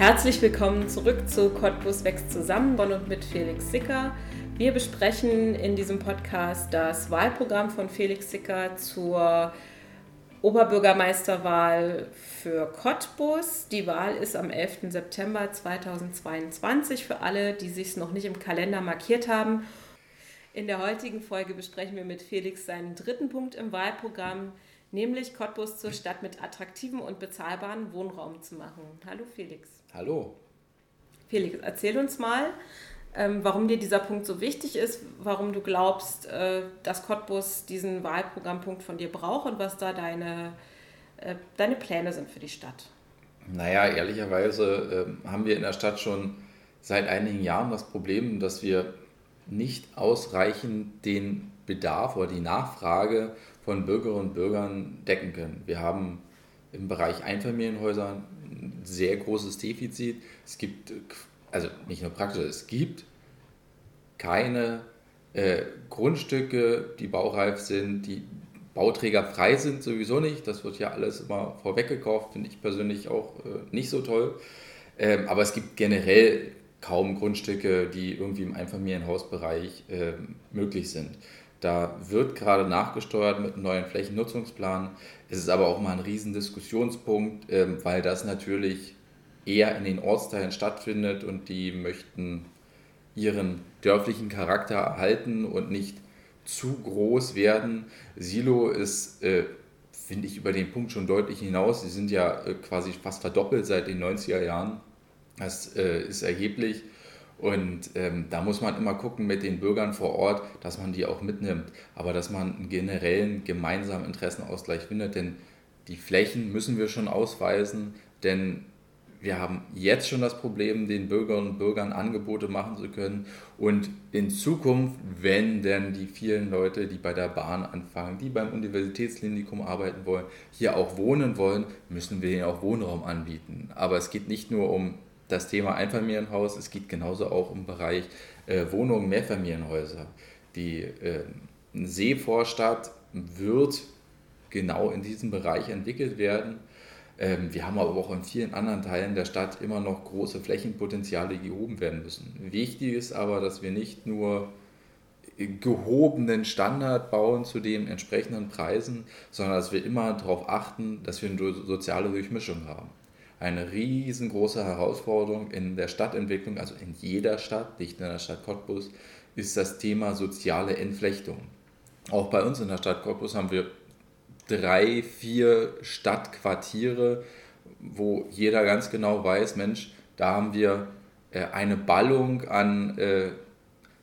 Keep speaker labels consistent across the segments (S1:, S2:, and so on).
S1: Herzlich willkommen zurück zu Cottbus wächst zusammen von und mit Felix Sicker. Wir besprechen in diesem Podcast das Wahlprogramm von Felix Sicker zur Oberbürgermeisterwahl für Cottbus. Die Wahl ist am 11. September 2022 für alle, die sich noch nicht im Kalender markiert haben. In der heutigen Folge besprechen wir mit Felix seinen dritten Punkt im Wahlprogramm, nämlich Cottbus zur Stadt mit attraktivem und bezahlbaren Wohnraum zu machen. Hallo Felix.
S2: Hallo.
S1: Felix, erzähl uns mal, ähm, warum dir dieser Punkt so wichtig ist, warum du glaubst, äh, dass Cottbus diesen Wahlprogrammpunkt von dir braucht und was da deine, äh, deine Pläne sind für die Stadt.
S2: Naja, ehrlicherweise äh, haben wir in der Stadt schon seit einigen Jahren das Problem, dass wir nicht ausreichend den Bedarf oder die Nachfrage von Bürgerinnen und Bürgern decken können. Wir haben im Bereich Einfamilienhäuser ein sehr großes Defizit. Es gibt, also nicht nur praktisch, es gibt keine äh, Grundstücke, die baureif sind, die bauträgerfrei sind, sowieso nicht. Das wird ja alles immer vorweggekauft, finde ich persönlich auch äh, nicht so toll. Ähm, aber es gibt generell kaum Grundstücke, die irgendwie im Einfamilienhausbereich äh, möglich sind. Da wird gerade nachgesteuert mit einem neuen Flächennutzungsplan. Es ist aber auch mal ein Riesendiskussionspunkt, äh, weil das natürlich eher in den Ortsteilen stattfindet und die möchten ihren dörflichen Charakter erhalten und nicht zu groß werden. Silo ist, äh, finde ich, über den Punkt schon deutlich hinaus. Sie sind ja äh, quasi fast verdoppelt seit den 90er Jahren. Das äh, ist erheblich. Und ähm, da muss man immer gucken mit den Bürgern vor Ort, dass man die auch mitnimmt, aber dass man einen generellen gemeinsamen Interessenausgleich findet, denn die Flächen müssen wir schon ausweisen, denn wir haben jetzt schon das Problem, den Bürgerinnen und Bürgern Angebote machen zu können. Und in Zukunft, wenn denn die vielen Leute, die bei der Bahn anfangen, die beim Universitätsklinikum arbeiten wollen, hier auch wohnen wollen, müssen wir ihnen auch Wohnraum anbieten. Aber es geht nicht nur um das Thema Einfamilienhaus, es geht genauso auch im Bereich äh, Wohnungen, Mehrfamilienhäuser. Die äh, Seevorstadt wird genau in diesem Bereich entwickelt werden. Ähm, wir haben aber auch in vielen anderen Teilen der Stadt immer noch große Flächenpotenziale, gehoben werden müssen. Wichtig ist aber, dass wir nicht nur gehobenen Standard bauen zu den entsprechenden Preisen, sondern dass wir immer darauf achten, dass wir eine soziale Durchmischung haben eine riesengroße Herausforderung in der Stadtentwicklung, also in jeder Stadt, nicht in der Stadt Cottbus, ist das Thema soziale Entflechtung. Auch bei uns in der Stadt Cottbus haben wir drei, vier Stadtquartiere, wo jeder ganz genau weiß, Mensch, da haben wir äh, eine Ballung an äh,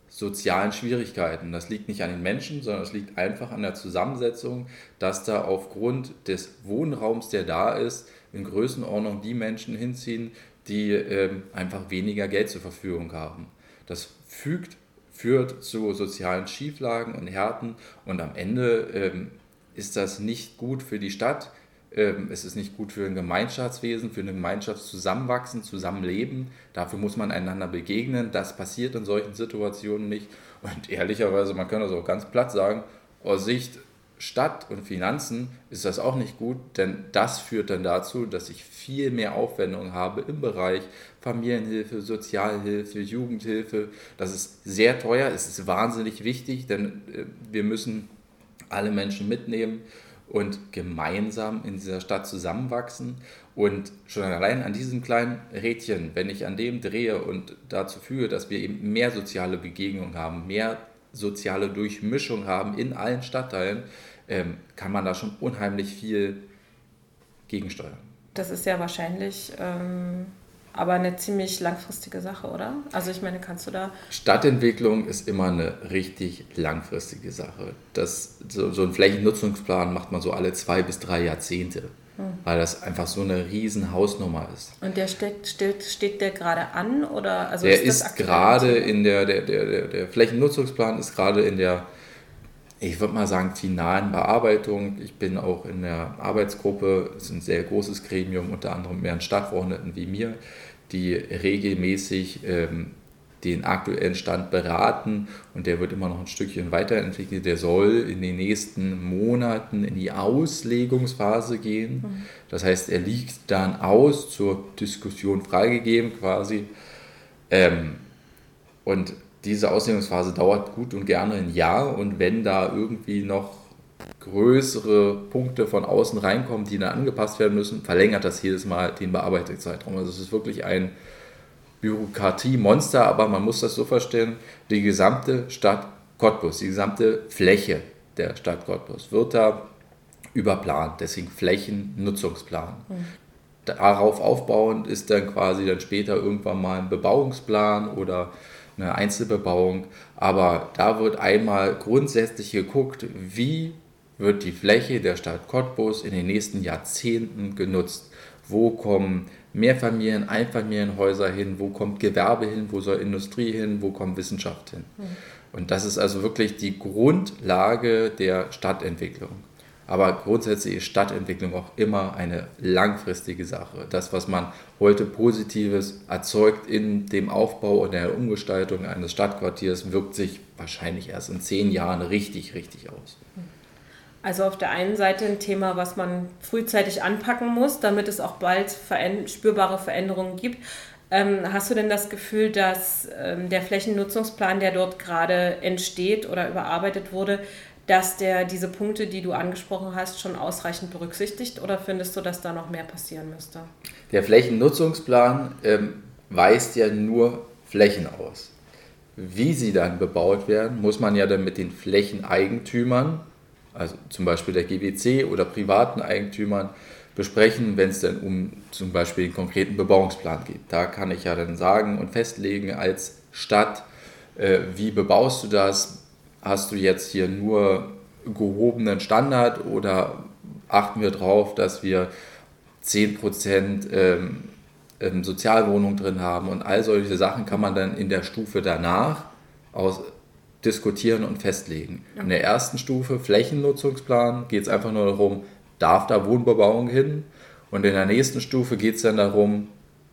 S2: sozialen Schwierigkeiten. Das liegt nicht an den Menschen, sondern es liegt einfach an der Zusammensetzung, dass da aufgrund des Wohnraums, der da ist, in Größenordnung die Menschen hinziehen, die ähm, einfach weniger Geld zur Verfügung haben. Das fügt, führt zu sozialen Schieflagen und Härten und am Ende ähm, ist das nicht gut für die Stadt, ähm, es ist nicht gut für ein Gemeinschaftswesen, für ein Gemeinschaftszusammenwachsen, Zusammenleben. Dafür muss man einander begegnen. Das passiert in solchen Situationen nicht. Und ehrlicherweise, man kann das auch ganz platt sagen, aus Sicht Stadt und Finanzen ist das auch nicht gut, denn das führt dann dazu, dass ich viel mehr Aufwendungen habe im Bereich Familienhilfe, Sozialhilfe, Jugendhilfe. Das ist sehr teuer, es ist wahnsinnig wichtig, denn äh, wir müssen alle Menschen mitnehmen und gemeinsam in dieser Stadt zusammenwachsen. Und schon allein an diesem kleinen Rädchen, wenn ich an dem drehe und dazu führe, dass wir eben mehr soziale Begegnungen haben, mehr soziale Durchmischung haben in allen Stadtteilen, ähm, kann man da schon unheimlich viel gegensteuern.
S1: Das ist ja wahrscheinlich ähm, aber eine ziemlich langfristige Sache, oder? Also ich meine, kannst du da...
S2: Stadtentwicklung ist immer eine richtig langfristige Sache. Das, so, so ein Flächennutzungsplan macht man so alle zwei bis drei Jahrzehnte weil das einfach so eine riesen Hausnummer ist.
S1: Und der steht, steht, steht der gerade an oder also
S2: der ist, ist gerade in der, der, der, der Flächennutzungsplan ist gerade in der, ich würde mal sagen, finalen Bearbeitung. Ich bin auch in der Arbeitsgruppe, es ist ein sehr großes Gremium, unter anderem mehreren Stadtverordneten wie mir, die regelmäßig ähm, den aktuellen Stand beraten und der wird immer noch ein Stückchen weiterentwickelt. Der soll in den nächsten Monaten in die Auslegungsphase gehen. Mhm. Das heißt, er liegt dann aus, zur Diskussion freigegeben quasi. Ähm, und diese Auslegungsphase dauert gut und gerne ein Jahr und wenn da irgendwie noch größere Punkte von außen reinkommen, die dann angepasst werden müssen, verlängert das jedes Mal den Bearbeitungszeitraum. Also es ist wirklich ein Bürokratiemonster, aber man muss das so verstehen, die gesamte Stadt Cottbus, die gesamte Fläche der Stadt Cottbus wird da überplant, deswegen Flächennutzungsplan. Mhm. Darauf aufbauend ist dann quasi dann später irgendwann mal ein Bebauungsplan oder eine Einzelbebauung, aber da wird einmal grundsätzlich geguckt, wie wird die Fläche der Stadt Cottbus in den nächsten Jahrzehnten genutzt. Wo kommen Mehrfamilien-, Einfamilienhäuser hin? Wo kommt Gewerbe hin? Wo soll Industrie hin? Wo kommt Wissenschaft hin? Mhm. Und das ist also wirklich die Grundlage der Stadtentwicklung. Aber grundsätzlich ist Stadtentwicklung auch immer eine langfristige Sache. Das, was man heute Positives erzeugt in dem Aufbau und der Umgestaltung eines Stadtquartiers, wirkt sich wahrscheinlich erst in zehn Jahren richtig, richtig aus.
S1: Also auf der einen Seite ein Thema, was man frühzeitig anpacken muss, damit es auch bald spürbare Veränderungen gibt. Ähm, hast du denn das Gefühl, dass ähm, der Flächennutzungsplan, der dort gerade entsteht oder überarbeitet wurde, dass der diese Punkte, die du angesprochen hast, schon ausreichend berücksichtigt oder findest du, dass da noch mehr passieren müsste?
S2: Der Flächennutzungsplan ähm, weist ja nur Flächen aus. Wie sie dann bebaut werden, muss man ja dann mit den Flächeneigentümern, also zum Beispiel der GWC oder privaten Eigentümern, besprechen, wenn es dann um zum Beispiel den konkreten Bebauungsplan geht. Da kann ich ja dann sagen und festlegen als Stadt, äh, wie bebaust du das, hast du jetzt hier nur gehobenen Standard oder achten wir darauf, dass wir 10% ähm, ähm, Sozialwohnung drin haben und all solche Sachen kann man dann in der Stufe danach aus diskutieren und festlegen. Ja. In der ersten Stufe Flächennutzungsplan geht es einfach nur darum, darf da Wohnbebauung hin? Und in der nächsten Stufe geht es dann darum,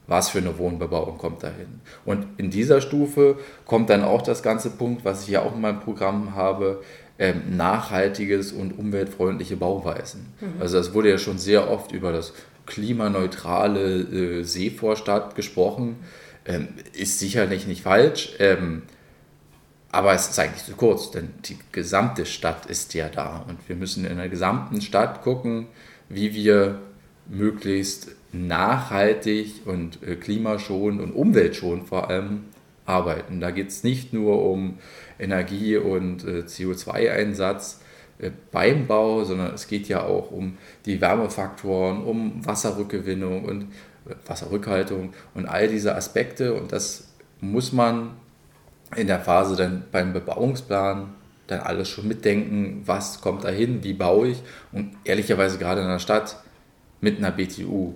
S2: was für eine Wohnbebauung kommt dahin. Und in dieser Stufe kommt dann auch das ganze Punkt, was ich ja auch in meinem Programm habe, ähm, nachhaltiges und umweltfreundliche Bauweisen. Mhm. Also es wurde ja schon sehr oft über das klimaneutrale äh, Seevorstadt gesprochen. Ähm, ist sicherlich nicht falsch, ähm, aber es ist eigentlich zu kurz, denn die gesamte Stadt ist ja da und wir müssen in der gesamten Stadt gucken, wie wir möglichst nachhaltig und äh, klimaschonend und umweltschonend vor allem arbeiten. Da geht es nicht nur um Energie- und äh, CO2-Einsatz äh, beim Bau, sondern es geht ja auch um die Wärmefaktoren, um Wasserrückgewinnung und Wasserrückhaltung und all diese Aspekte. Und das muss man in der Phase dann beim Bebauungsplan dann alles schon mitdenken, was kommt dahin, wie baue ich. Und ehrlicherweise gerade in der Stadt mit einer BTU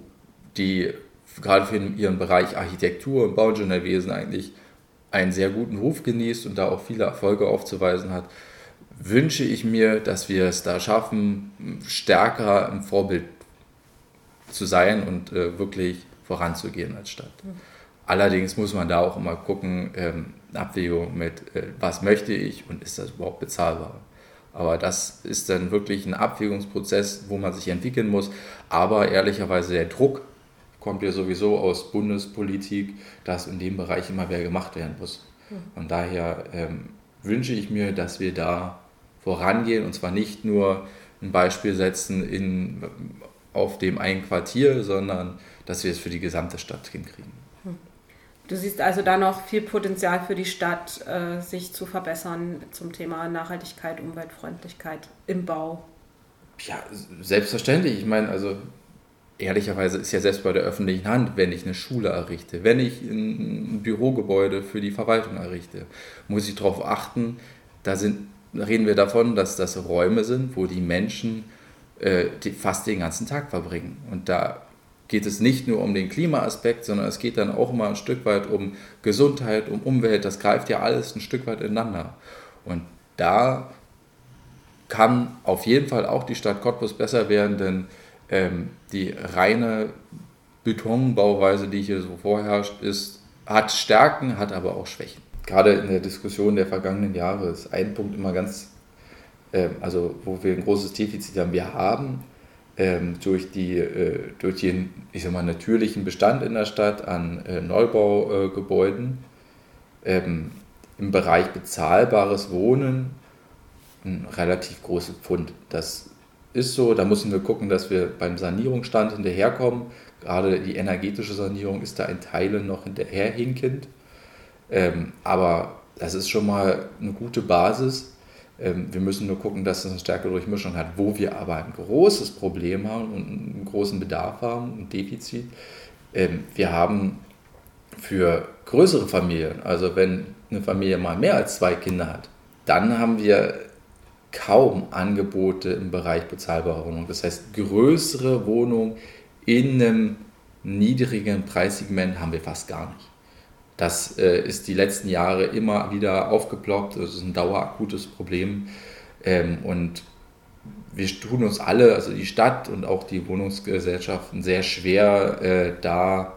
S2: die gerade für ihren Bereich Architektur und Bauingenieurwesen eigentlich einen sehr guten Ruf genießt und da auch viele Erfolge aufzuweisen hat, wünsche ich mir, dass wir es da schaffen, stärker ein Vorbild zu sein und äh, wirklich voranzugehen als Stadt. Mhm. Allerdings muss man da auch immer gucken, ähm, Abwägung mit, äh, was möchte ich und ist das überhaupt bezahlbar. Aber das ist dann wirklich ein Abwägungsprozess, wo man sich entwickeln muss. Aber ehrlicherweise der Druck kommt ja sowieso aus Bundespolitik, dass in dem Bereich immer mehr gemacht werden muss. Und daher ähm, wünsche ich mir, dass wir da vorangehen und zwar nicht nur ein Beispiel setzen in, auf dem einen Quartier, sondern dass wir es für die gesamte Stadt hinkriegen.
S1: Du siehst also da noch viel Potenzial für die Stadt, äh, sich zu verbessern zum Thema Nachhaltigkeit, Umweltfreundlichkeit im Bau.
S2: Ja, selbstverständlich. Ich meine, also ehrlicherweise ist ja selbst bei der öffentlichen Hand, wenn ich eine Schule errichte, wenn ich ein Bürogebäude für die Verwaltung errichte, muss ich darauf achten, da sind, reden wir davon, dass das Räume sind, wo die Menschen äh, die fast den ganzen Tag verbringen. Und da geht es nicht nur um den Klimaaspekt, sondern es geht dann auch mal ein Stück weit um Gesundheit, um Umwelt. Das greift ja alles ein Stück weit ineinander. Und da kann auf jeden Fall auch die Stadt Cottbus besser werden, denn ähm, die reine Betonbauweise, die hier so vorherrscht, ist, hat Stärken, hat aber auch Schwächen. gerade in der Diskussion der vergangenen Jahre ist ein Punkt immer ganz, äh, also wo wir ein großes Defizit haben. Wir haben durch, die, äh, durch den, ich sag mal, natürlichen Bestand in der Stadt an äh, Neubaugebäuden ähm, im Bereich bezahlbares Wohnen ein relativ großes Pfund. Das ist so, da müssen wir gucken, dass wir beim Sanierungsstand hinterherkommen. Gerade die energetische Sanierung ist da in Teilen noch hinterherhinkend. Ähm, aber das ist schon mal eine gute Basis. Ähm, wir müssen nur gucken, dass es eine stärkere Durchmischung hat. Wo wir aber ein großes Problem haben und einen großen Bedarf haben, ein Defizit, ähm, wir haben für größere Familien, also wenn eine Familie mal mehr als zwei Kinder hat, dann haben wir kaum Angebote im Bereich bezahlbarer Wohnungen. Das heißt, größere Wohnungen in einem niedrigen Preissegment haben wir fast gar nicht. Das äh, ist die letzten Jahre immer wieder aufgeploppt. Das ist ein dauerakutes Problem. Ähm, und wir tun uns alle, also die Stadt und auch die Wohnungsgesellschaften, sehr schwer, äh, da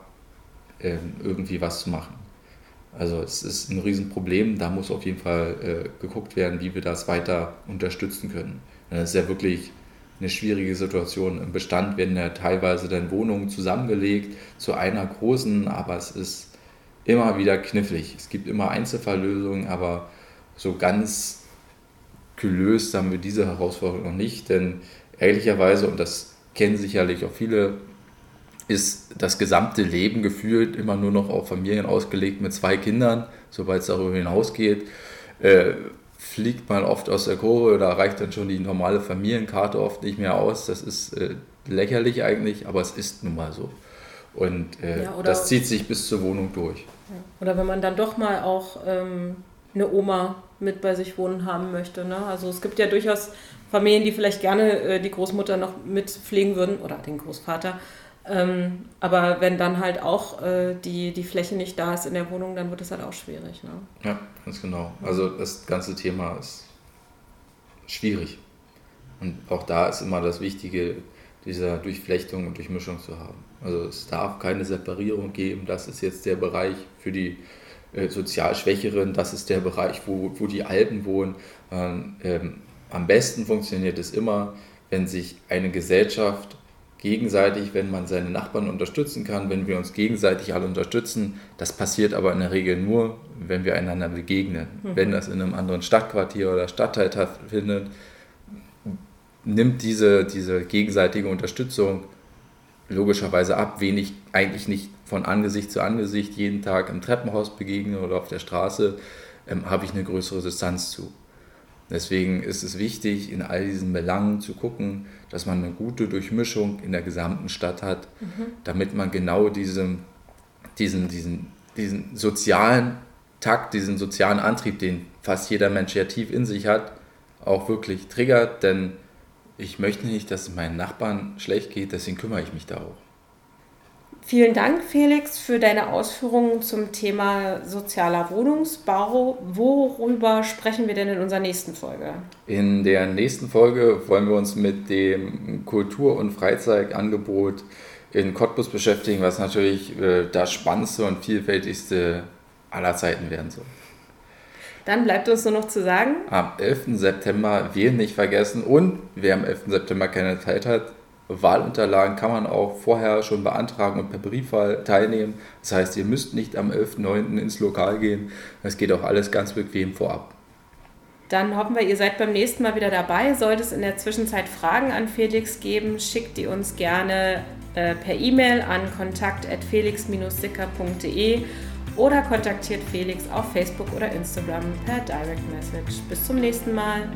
S2: äh, irgendwie was zu machen. Also es ist ein Riesenproblem, da muss auf jeden Fall äh, geguckt werden, wie wir das weiter unterstützen können. Das ist ja wirklich eine schwierige Situation. Im Bestand werden ja teilweise dann Wohnungen zusammengelegt zu einer großen, aber es ist immer wieder knifflig. Es gibt immer Einzelfalllösungen, aber so ganz gelöst haben wir diese Herausforderung noch nicht, denn ehrlicherweise, und das kennen sicherlich auch viele, ist das gesamte Leben gefühlt immer nur noch auf Familien ausgelegt mit zwei Kindern, sobald es darüber hinausgeht. Äh, fliegt man oft aus der Kurve oder reicht dann schon die normale Familienkarte oft nicht mehr aus. Das ist äh, lächerlich eigentlich, aber es ist nun mal so. Und äh, ja, das zieht sich bis zur Wohnung durch.
S1: Oder wenn man dann doch mal auch ähm, eine Oma mit bei sich wohnen haben möchte. Ne? Also es gibt ja durchaus Familien, die vielleicht gerne äh, die Großmutter noch mitpflegen würden oder den Großvater. Ähm, aber wenn dann halt auch äh, die, die Fläche nicht da ist in der Wohnung, dann wird es halt auch schwierig. Ne?
S2: Ja, ganz genau. Also das ganze Thema ist schwierig. Und auch da ist immer das Wichtige, dieser Durchflechtung und Durchmischung zu haben. Also es darf keine Separierung geben, das ist jetzt der Bereich für die äh, sozial Schwächeren, das ist der Bereich, wo, wo die Alten wohnen. Ähm, ähm, am besten funktioniert es immer, wenn sich eine Gesellschaft gegenseitig, wenn man seine Nachbarn unterstützen kann, wenn wir uns gegenseitig alle unterstützen. Das passiert aber in der Regel nur, wenn wir einander begegnen. Mhm. Wenn das in einem anderen Stadtquartier oder Stadtteil stattfindet, nimmt diese, diese gegenseitige Unterstützung logischerweise ab, wen ich eigentlich nicht von Angesicht zu Angesicht jeden Tag im Treppenhaus begegne oder auf der Straße, ähm, habe ich eine größere Distanz zu. Deswegen ist es wichtig, in all diesen Belangen zu gucken, dass man eine gute Durchmischung in der gesamten Stadt hat, mhm. damit man genau diesen, diesen, diesen, diesen sozialen Takt, diesen sozialen Antrieb, den fast jeder Mensch ja tief in sich hat, auch wirklich triggert. Denn ich möchte nicht, dass es meinen Nachbarn schlecht geht, deswegen kümmere ich mich da auch.
S1: Vielen Dank, Felix, für deine Ausführungen zum Thema sozialer Wohnungsbau. Worüber sprechen wir denn in unserer nächsten Folge?
S2: In der nächsten Folge wollen wir uns mit dem Kultur- und Freizeitangebot in Cottbus beschäftigen, was natürlich äh, das spannendste und vielfältigste aller Zeiten werden soll.
S1: Dann bleibt uns nur noch zu sagen.
S2: Am 11. September wählen nicht vergessen und wer am 11. September keine Zeit hat, Wahlunterlagen kann man auch vorher schon beantragen und per Briefwahl teilnehmen. Das heißt, ihr müsst nicht am 11.09. ins Lokal gehen. Es geht auch alles ganz bequem vorab.
S1: Dann hoffen wir, ihr seid beim nächsten Mal wieder dabei. Sollte es in der Zwischenzeit Fragen an Felix geben, schickt die uns gerne äh, per E-Mail an kontakt.felix-sicker.de oder kontaktiert Felix auf Facebook oder Instagram per Direct Message. Bis zum nächsten Mal.